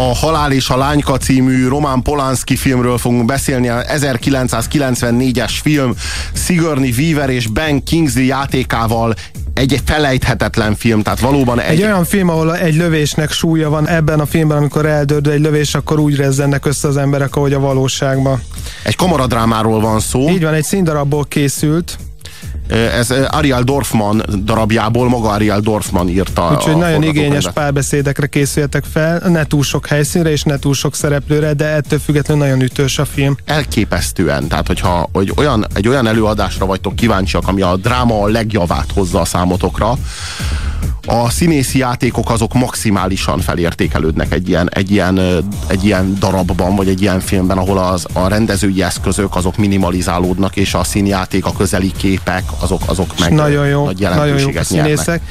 A Halál és a Lányka című Roman Polanski filmről fogunk beszélni, a 1994-es film Sigourney Weaver és Ben Kingsley játékával egy felejthetetlen film, tehát valóban egy... Egy olyan film, ahol egy lövésnek súlya van ebben a filmben, amikor eldördül egy lövés, akkor úgy rezzennek össze az emberek, ahogy a valóságban. Egy kamaradrámáról van szó. Így van, egy színdarabból készült. Ez Ariel Dorfman darabjából maga Ariel Dorfman írta. Úgyhogy nagyon igényes párbeszédekre készüljetek fel, ne túl sok helyszínre és ne túl sok szereplőre, de ettől függetlenül nagyon ütős a film. Elképesztően, tehát hogyha hogy olyan, egy olyan előadásra vagytok kíváncsiak, ami a dráma a legjavát hozza a számotokra, a színészi játékok azok maximálisan felértékelődnek egy ilyen, egy ilyen, egy ilyen darabban, vagy egy ilyen filmben, ahol az, a rendezői eszközök azok minimalizálódnak, és a színjáték, a közeli képek, azok, azok meg nagyon jó, nagy nagyon jó színészek.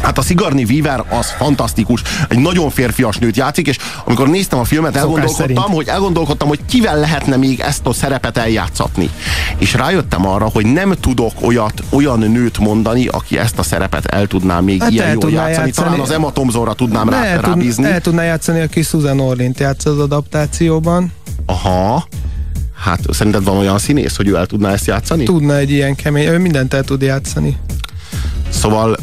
Hát a Sigourney Weaver az fantasztikus, egy nagyon férfias nőt játszik, és amikor néztem a filmet, elgondolkodtam, hogy elgondolkodtam, hogy kivel lehetne még ezt a szerepet eljátszatni. És rájöttem arra, hogy nem tudok olyat, olyan nőt mondani, aki ezt a szerepet el tudná még hát ilyen jól játszani. játszani. Talán az Emma Thompsonra tudnám rá, el rábízni. El tudná játszani, aki Susan Orlint játsz az adaptációban. Aha. Hát szerinted van olyan színész, hogy ő el tudná ezt játszani? Tudna egy ilyen kemény, ő mindent el tud játszani. Szóval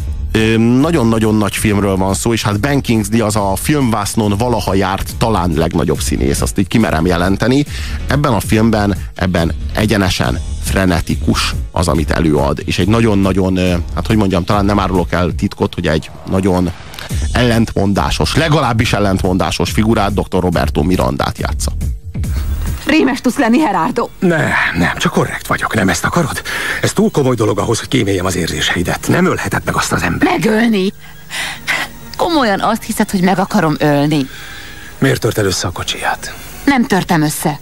nagyon-nagyon nagy filmről van szó, és hát Ben Kingsley az a filmvásznon valaha járt talán legnagyobb színész, azt így kimerem jelenteni. Ebben a filmben, ebben egyenesen frenetikus az, amit előad, és egy nagyon-nagyon, hát hogy mondjam, talán nem árulok el titkot, hogy egy nagyon ellentmondásos, legalábbis ellentmondásos figurát, dr. Roberto Mirandát játsza. Rémes tudsz lenni, Herardo. Ne, nem, csak korrekt vagyok. Nem ezt akarod? Ez túl komoly dolog ahhoz, hogy kíméljem az érzéseidet. Nem ölheted meg azt az ember. Megölni? Komolyan azt hiszed, hogy meg akarom ölni? Miért törted össze a kocsiját? Nem törtem össze.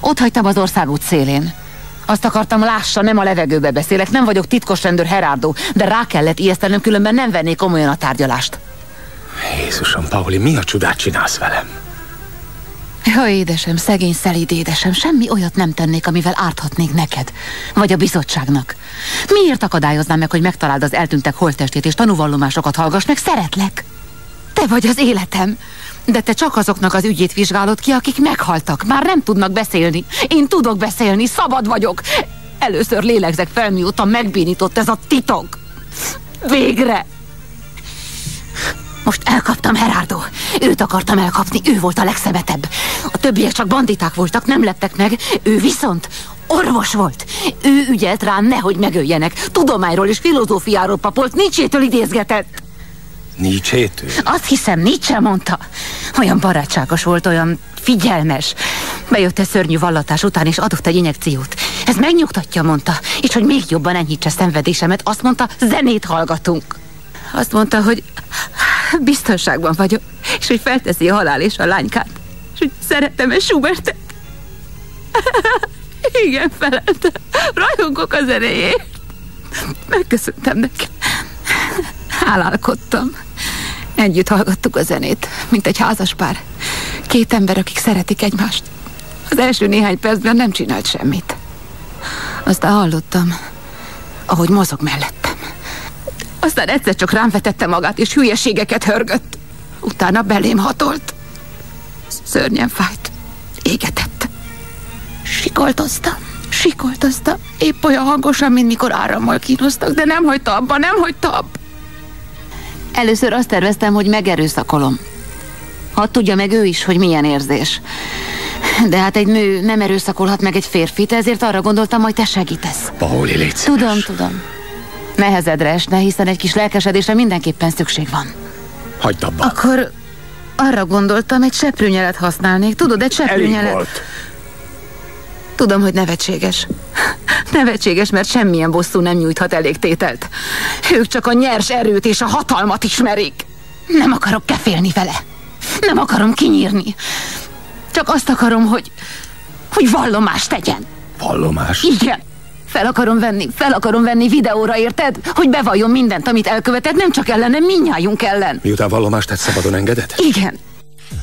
Ott hagytam az országút szélén. Azt akartam, lássa, nem a levegőbe beszélek, nem vagyok titkos rendőr Herardo, de rá kellett ijesztenem, különben nem vennék komolyan a tárgyalást. Jézusom, Pauli, mi a csodát csinálsz velem? Jó, édesem, szegény szelíd édesem, semmi olyat nem tennék, amivel árthatnék neked, vagy a bizottságnak. Miért akadályoznám meg, hogy megtaláld az eltűntek holttestét és tanúvallomásokat hallgass meg? Szeretlek. Te vagy az életem. De te csak azoknak az ügyét vizsgálod ki, akik meghaltak. Már nem tudnak beszélni. Én tudok beszélni, szabad vagyok. Először lélegzek fel, mióta megbénított ez a titok. Végre! Most elkaptam Herardo. Őt akartam elkapni, ő volt a legszemetebb. A többiek csak banditák voltak, nem leptek meg. Ő viszont orvos volt. Ő ügyelt rám, nehogy megöljenek. Tudományról és filozófiáról papolt, Nietzsétől idézgetett. Nietzsétől? Azt hiszem, Nietzsche mondta. Olyan barátságos volt, olyan figyelmes. Bejött egy szörnyű vallatás után, és adott egy injekciót. Ez megnyugtatja, mondta. És hogy még jobban enyhítse szenvedésemet, azt mondta, zenét hallgatunk. Azt mondta, hogy biztonságban vagyok, és hogy felteszi a halál és a lánykát, és hogy szeretem-e Schubertet. Igen, feleltem. Rajongok az erejét. Megköszöntem neki. Hálálkodtam. Együtt hallgattuk a zenét, mint egy házas pár. Két ember, akik szeretik egymást. Az első néhány percben nem csinált semmit. Aztán hallottam, ahogy mozog mellettem. Aztán egyszer csak rám vetette magát, és hülyeségeket hörgött. Utána belém hatolt. Szörnyen fájt. Égetett. Sikoltoztam. Sikoltoztam. Épp olyan hangosan, mint mikor árammal kínoztak, de nem hagyta abba, nem hagyta abba. Először azt terveztem, hogy megerőszakolom. Hadd tudja meg ő is, hogy milyen érzés. De hát egy nő nem erőszakolhat meg egy férfit, ezért arra gondoltam, hogy te segítesz. Pauli, légy Tudom, tudom. Nehezedre esne, hiszen egy kis lelkesedésre mindenképpen szükség van. Hagyd abba. Akkor arra gondoltam, egy seprűnyelet használnék. Tudod, egy seprűnyelet... Elég volt. Tudom, hogy nevetséges. Nevetséges, mert semmilyen bosszú nem nyújthat elég tételt. Ők csak a nyers erőt és a hatalmat ismerik. Nem akarok kefélni vele. Nem akarom kinyírni. Csak azt akarom, hogy... hogy vallomást tegyen. Vallomás? Igen. Fel akarom venni, fel akarom venni videóra, érted? Hogy bevalljon mindent, amit elkövetett, nem csak ellenem, minnyájunk ellen. Miután vallomást tett, szabadon engedett? Igen.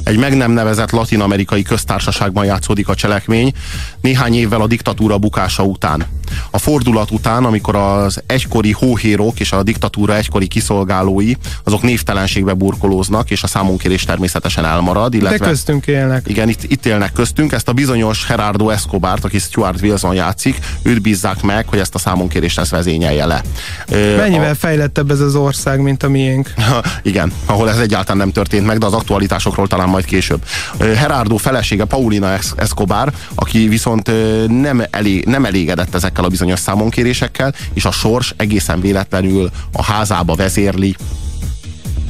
Egy meg nem nevezett latin-amerikai köztársaságban játszódik a cselekmény, néhány évvel a diktatúra bukása után. A fordulat után, amikor az egykori hóhérok és a diktatúra egykori kiszolgálói, azok névtelenségbe burkolóznak, és a számunkérés természetesen elmarad. Illetve, De köztünk élnek. Igen, itt, itt élnek köztünk. Ezt a bizonyos Gerardo Escobart, aki Stuart Wilson játszik, őt bízzák meg, hogy ezt a számunkérést ezt vezényelje le. Mennyivel a... fejlettebb ez az ország, mint a miénk? Igen, ahol ez egyáltalán nem történt meg, de az aktualitásokról talán majd később. Gerardo felesége Paulina Escobar, aki viszont nem, elég, nem elégedett ezekkel a bizonyos számonkérésekkel, és a sors egészen véletlenül a házába vezérli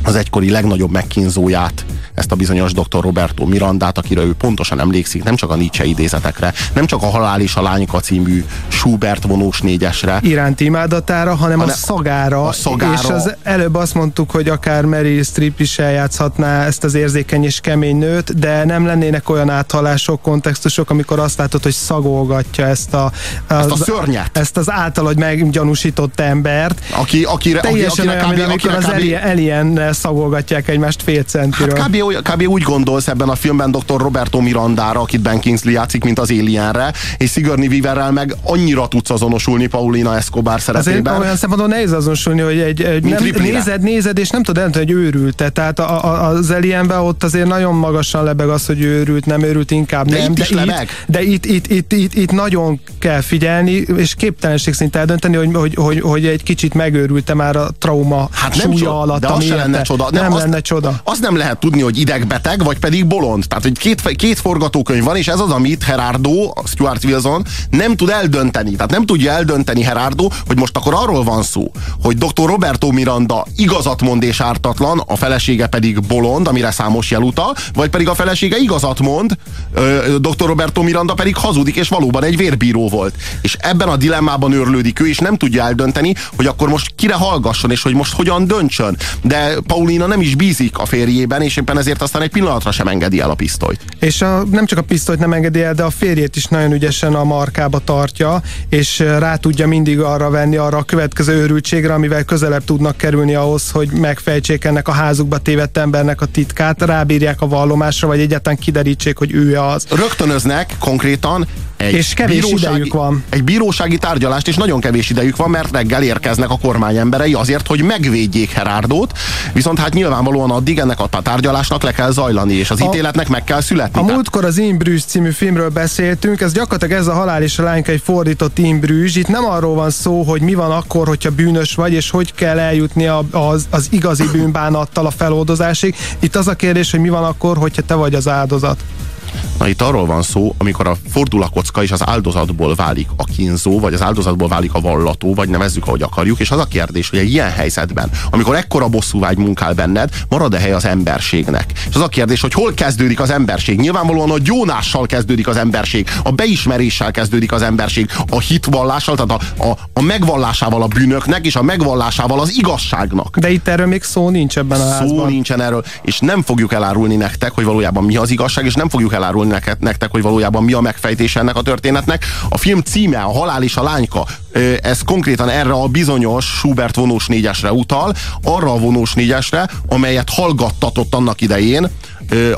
az egykori legnagyobb megkínzóját, ezt a bizonyos dr. Roberto Mirandát, akire ő pontosan emlékszik, nem csak a Nietzsche idézetekre, nem csak a Halál és a Lányka című Schubert vonós négyesre. Iránti imádatára, hanem, hanem a szagára. A szagára. És az előbb azt mondtuk, hogy akár Mary Streep is eljátszhatná ezt az érzékeny és kemény nőt, de nem lennének olyan áthallások, kontextusok, amikor azt látod, hogy szagolgatja ezt a, az, ezt a szörnyet. Ezt az általad meggyanúsított embert. Aki, akire, Teljesen aki, olyan, amikor az kb... alien szagolgatják egymást fél centiről. Hát kb kb. úgy gondolsz ebben a filmben dr. Roberto Mirandára, akit Ben Kingsley játszik, mint az Alienre, és Sigourney Weaverrel meg annyira tudsz azonosulni Paulina Escobar szerepében. Azért olyan szempontból nehéz azonosulni, hogy egy, egy nem, nézed, nézed, és nem tudod eldönteni, hogy őrült. Tehát a, a, az Alienben ott azért nagyon magasan lebeg az, hogy őrült, nem őrült, inkább de nem. Itt de, itt, de itt, itt, itt, itt, itt, nagyon kell figyelni, és képtelenség szinte eldönteni, hogy, hogy, hogy, hogy egy kicsit megőrült-e már a trauma hát nem súlya csoda, alatt. De az se lenne csoda. Nem, nem azt, lenne csoda. Azt nem lehet tudni, hogy idegbeteg, vagy pedig bolond. Tehát, hogy két, két forgatókönyv van, és ez az, amit Gerardo, Stuart Wilson nem tud eldönteni. Tehát nem tudja eldönteni Gerardo, hogy most akkor arról van szó, hogy dr. Roberto Miranda igazat mond és ártatlan, a felesége pedig bolond, amire számos jel utal, vagy pedig a felesége igazat mond, dr. Roberto Miranda pedig hazudik, és valóban egy vérbíró volt. És ebben a dilemmában őrlődik ő, és nem tudja eldönteni, hogy akkor most kire hallgasson, és hogy most hogyan döntsön. De Paulina nem is bízik a férjében, és éppen ezért aztán egy pillanatra sem engedi el a pisztolyt. És a, nem csak a pisztolyt nem engedi el, de a férjét is nagyon ügyesen a markába tartja, és rá tudja mindig arra venni arra a következő őrültségre, amivel közelebb tudnak kerülni ahhoz, hogy megfejtsék ennek a házukba tévedt embernek a titkát, rábírják a vallomásra, vagy egyáltalán kiderítsék, hogy ő az. Rögtönöznek konkrétan egy és kevés bírósági, idejük van. Egy bírósági tárgyalást, és nagyon kevés idejük van, mert reggel érkeznek a kormány emberei azért, hogy megvédjék Herárdót, viszont hát nyilvánvalóan addig ennek a tárgyalásnak le kell zajlani, és az a, ítéletnek meg kell születni. A tehát... múltkor az Imbrűs című filmről beszéltünk, ez gyakorlatilag ez a halál és a lányka egy fordított Imbrűs. Itt nem arról van szó, hogy mi van akkor, hogyha bűnös vagy, és hogy kell eljutni a, az, az igazi bűnbánattal a feloldozásig. Itt az a kérdés, hogy mi van akkor, hogyha te vagy az áldozat. Na itt arról van szó, amikor a fordul a kocka, és az áldozatból válik a kínzó, vagy az áldozatból válik a vallató, vagy nevezzük, ahogy akarjuk, és az a kérdés, hogy egy ilyen helyzetben, amikor ekkora bosszúvágy munkál benned, marad-e hely az emberségnek? És az a kérdés, hogy hol kezdődik az emberség? Nyilvánvalóan a gyónással kezdődik az emberség, a beismeréssel kezdődik az emberség, a hitvallással, tehát a, a, a megvallásával a bűnöknek, és a megvallásával az igazságnak. De itt erről még szó nincs ebben a szó házban. Szó nincsen erről, és nem fogjuk elárulni nektek, hogy valójában mi az igazság, és nem fogjuk elárulni neked, nektek, hogy valójában mi a megfejtés ennek a történetnek. A film címe, a Halál és a Lányka, ez konkrétan erre a bizonyos Schubert vonós négyesre utal, arra a vonós négyesre, amelyet hallgattatott annak idején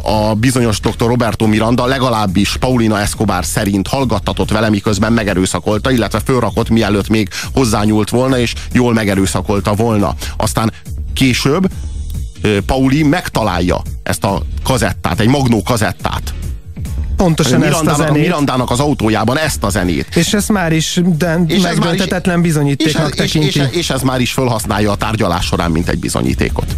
a bizonyos dr. Roberto Miranda legalábbis Paulina Escobar szerint hallgattatott vele, miközben megerőszakolta, illetve fölrakott, mielőtt még hozzányúlt volna, és jól megerőszakolta volna. Aztán később Pauli megtalálja ezt a kazettát, egy magnó kazettát, pontosan ezt a zenét. Mirandának az autójában ezt a zenét. És ez már is de és megdöntetetlen bizonyítéknak és, és, és, és, és ez már is felhasználja a tárgyalás során, mint egy bizonyítékot.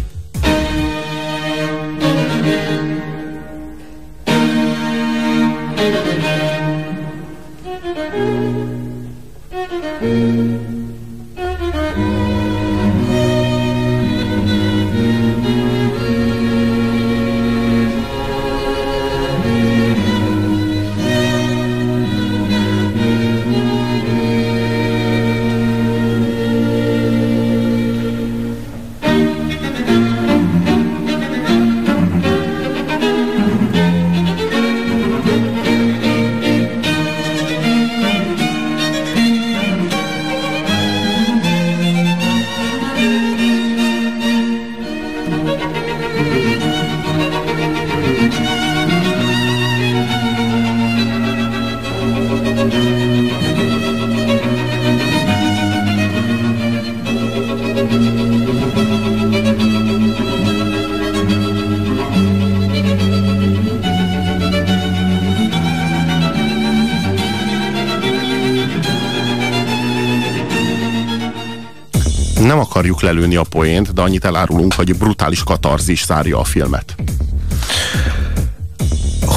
Lelőni a poént, de annyit elárulunk, hogy brutális katarzis zárja a filmet.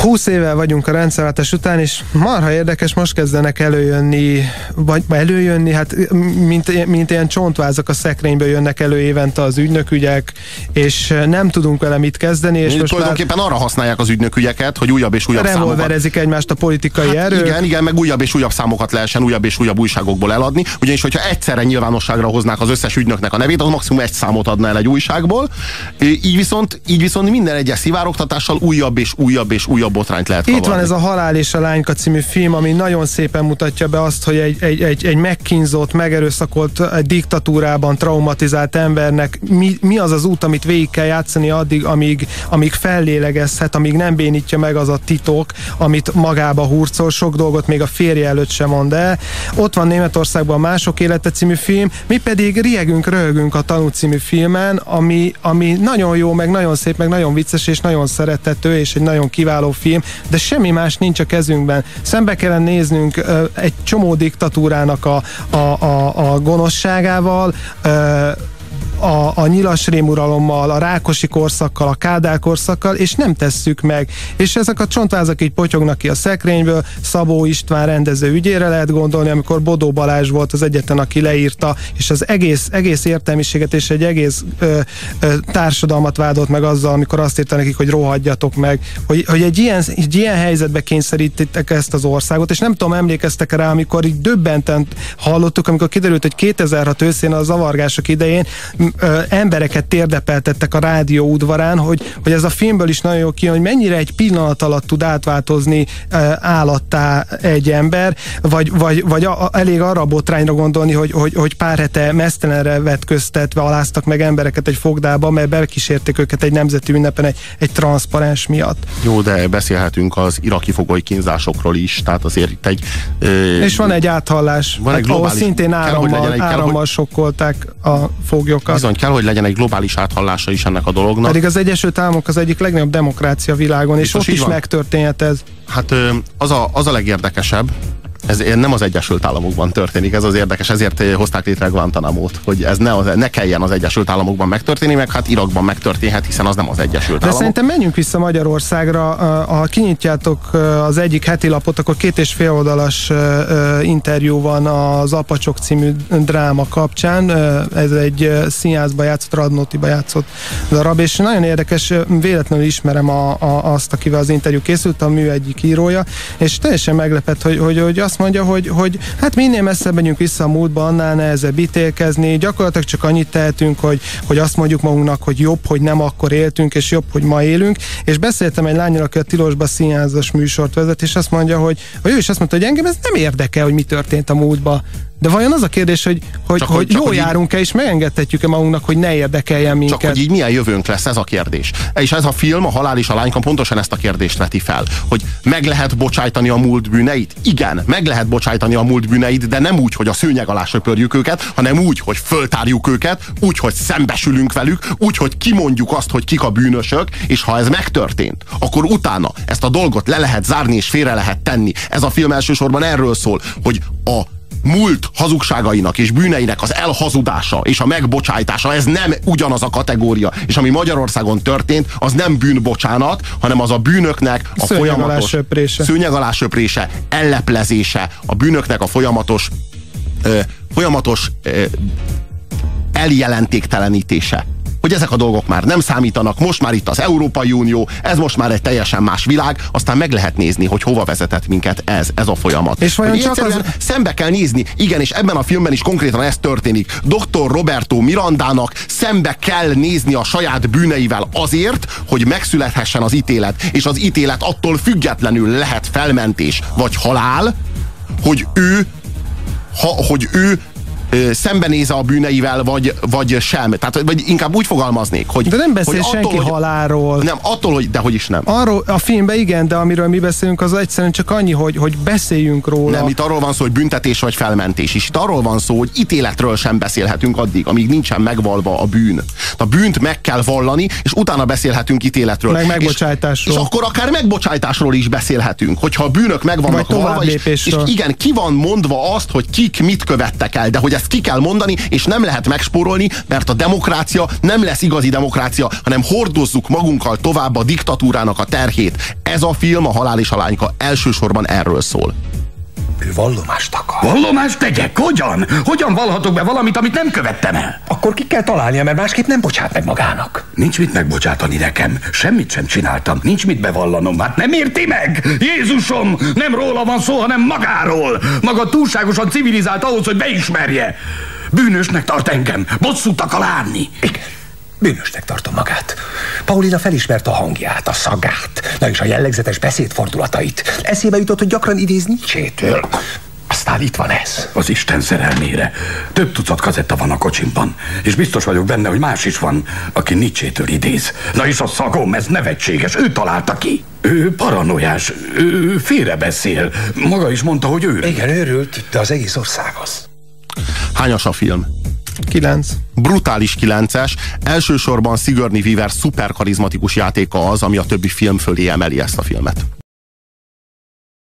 20 évvel vagyunk a rendszerváltás után, és marha érdekes, most kezdenek előjönni, vagy előjönni, hát mint, mint ilyen csontvázak a szekrényből jönnek elő évente az ügynökügyek, és nem tudunk vele mit kezdeni. És most tulajdonképpen már arra használják az ügynökügyeket, hogy újabb és újabb revolverezik számokat. egymást a politikai hát erők. Igen, igen, meg újabb és újabb számokat lehessen újabb és újabb újságokból eladni, ugyanis hogyha egyszerre nyilvánosságra hoznák az összes ügynöknek a nevét, az maximum egy számot adna el egy újságból, így viszont, így viszont minden egyes szivárogtatással újabb és újabb és újabb botrányt lehet kavarni. Itt van ez a Halál és a Lányka című film, ami nagyon szépen mutatja be azt, hogy egy, egy, egy, egy megkínzott, megerőszakolt egy diktatúrában traumatizált embernek mi, mi az az út, amit végig kell játszani addig, amíg, amíg fellélegezhet, amíg nem bénítja meg az a titok, amit magába hurcol, sok dolgot még a férje előtt sem mond el. Ott van Németországban a Mások élete című film, mi pedig riegünk, röhögünk a Tanú című filmen, ami, ami nagyon jó, meg nagyon szép, meg nagyon vicces, és nagyon szeretető, és egy nagyon kiváló film, de semmi más nincs a kezünkben. Szembe kellene néznünk uh, egy csomó diktatúrának a, a, a, a gonoszságával, uh, a, a nyilas rémuralommal, a rákosi korszakkal, a kádár korszakkal, és nem tesszük meg. És ezek a csontvázak így potyognak ki a szekrényből, Szabó István rendező ügyére lehet gondolni, amikor Bodó Balázs volt az egyetlen, aki leírta, és az egész, egész értelmiséget és egy egész ö, ö, társadalmat vádolt meg azzal, amikor azt írta nekik, hogy rohadjatok meg, hogy, hogy egy, ilyen, egy ilyen helyzetbe kényszerítettek ezt az országot, és nem tudom, emlékeztek rá, amikor így döbbenten hallottuk, amikor kiderült, hogy 2006 őszén a zavargások idején ö, embereket térdepeltettek a rádió udvarán, hogy, hogy ez a filmből is nagyon jó ki, hogy mennyire egy pillanat alatt tud átváltozni ö, állattá egy ember, vagy, vagy, vagy a, a, elég arra a botrányra gondolni, hogy, hogy, hogy pár hete mesztelenre vetköztetve aláztak meg embereket egy fogdába, mert bekísérték őket egy nemzeti ünnepen egy, egy transzparens miatt. Jó, de beszélhetünk az iraki fogoly kínzásokról is, tehát azért itt egy... Ö, és van egy áthallás, van egy hát, globális, ahol szintén árammal, kell, egy, árammal kell, sokkolták a foglyokat. Bizony, kell, hogy legyen egy globális áthallása is ennek a dolognak. Pedig az Egyesült Államok az egyik legnagyobb demokrácia világon, és ott is van. megtörténhet ez. Hát az a, az a legérdekesebb, ez nem az Egyesült Államokban történik, ez az érdekes, ezért hozták létre Guantanamo-t, hogy ez ne, az, ne kelljen az Egyesült Államokban megtörténni, meg hát Irakban megtörténhet, hiszen az nem az Egyesült De Államok. szerintem menjünk vissza Magyarországra, ha kinyitjátok az egyik heti lapot, akkor két és fél oldalas interjú van az Apacsok című dráma kapcsán, ez egy színházba játszott, Radnotiba játszott darab, és nagyon érdekes, véletlenül ismerem a, a, azt, akivel az interjú készült, a mű egyik írója, és teljesen meglepett, hogy, hogy, hogy azt azt mondja, hogy, hogy hát minél messzebb megyünk vissza a múltba, annál nehezebb ítélkezni. Gyakorlatilag csak annyit tehetünk, hogy, hogy azt mondjuk magunknak, hogy jobb, hogy nem akkor éltünk, és jobb, hogy ma élünk. És beszéltem egy lányról, aki a Tilosba színházas műsort vezet, és azt mondja, hogy, hogy ő is azt mondta, hogy engem ez nem érdekel, hogy mi történt a múltba. De vajon az a kérdés, hogy, hogy, csak, hogy, hogy jól járunk-e, és megengedhetjük-e magunknak, hogy ne érdekeljen minket? Csak hogy így milyen jövőnk lesz, ez a kérdés. És ez a film, a Halál és a Lányka pontosan ezt a kérdést veti fel. Hogy meg lehet bocsájtani a múlt bűneit? Igen, meg lehet bocsájtani a múlt bűneit, de nem úgy, hogy a szőnyeg alá söpörjük őket, hanem úgy, hogy föltárjuk őket, úgy, hogy szembesülünk velük, úgy, hogy kimondjuk azt, hogy kik a bűnösök, és ha ez megtörtént, akkor utána ezt a dolgot le lehet zárni és félre lehet tenni. Ez a film elsősorban erről szól, hogy a múlt hazugságainak és bűneinek az elhazudása és a megbocsájtása, ez nem ugyanaz a kategória. És ami Magyarországon történt, az nem bűnbocsánat, hanem az a bűnöknek a szőnyeg folyamatos söprése. szőnyeg alá söprése, elleplezése, a bűnöknek a folyamatos ö, folyamatos ö, eljelentéktelenítése hogy ezek a dolgok már nem számítanak, most már itt az Európai Unió, ez most már egy teljesen más világ, aztán meg lehet nézni, hogy hova vezetett minket ez, ez a folyamat. És vajon csak az... Szembe kell nézni, igen, és ebben a filmben is konkrétan ez történik. Dr. Roberto Mirandának szembe kell nézni a saját bűneivel azért, hogy megszülethessen az ítélet, és az ítélet attól függetlenül lehet felmentés vagy halál, hogy ő ha, hogy ő szembenéz a bűneivel, vagy, vagy sem. Tehát, vagy inkább úgy fogalmaznék, hogy... De nem beszél hogy senki attól, hogy, halálról. Nem, attól, hogy... De hogy is nem. Arról, a filmben igen, de amiről mi beszélünk, az egyszerűen csak annyi, hogy, hogy beszéljünk róla. Nem, itt arról van szó, hogy büntetés vagy felmentés. És itt arról van szó, hogy ítéletről sem beszélhetünk addig, amíg nincsen megvalva a bűn. A bűnt meg kell vallani, és utána beszélhetünk ítéletről. Meg megbocsájtásról. És, és akkor akár megbocsájtásról is beszélhetünk, hogyha a bűnök megvannak valva, és, és igen, ki van mondva azt, hogy kik mit követtek el, de hogy ezt Ezt ki kell mondani, és nem lehet megspórolni, mert a demokrácia nem lesz igazi demokrácia, hanem hordozzuk magunkkal tovább a diktatúrának a terhét. Ez a film, a Halál és a Lányka elsősorban erről szól. Ő vallomást akar. Vallomást tegyek? Hogyan? Hogyan valhatok be valamit, amit nem követtem el? Akkor ki kell találnia, mert másképp nem bocsát meg magának. Nincs mit megbocsátani nekem. Semmit sem csináltam. Nincs mit bevallanom. Hát nem érti meg? Jézusom! Nem róla van szó, hanem magáról. Maga túlságosan civilizált ahhoz, hogy beismerje. Bűnösnek tart engem. Bosszút akar állni. Igen. Bűnösnek tartom magát. Paulina felismerte a hangját, a szagát, na és a jellegzetes beszédfordulatait. Eszébe jutott, hogy gyakran idéz Nietzsétől. Aztán itt van ez. Az Isten szerelmére. Több tucat kazetta van a kocsimban, és biztos vagyok benne, hogy más is van, aki Nietzsétől idéz. Na és a szagom, ez nevetséges, ő találta ki. Ő paranoiás, ő félrebeszél. Maga is mondta, hogy ő. Igen, őrült, de az egész ország az. Hányas a film? 9. Brutális 9-es. Elsősorban Sigourney Weaver szuper karizmatikus játéka az, ami a többi film fölé emeli ezt a filmet.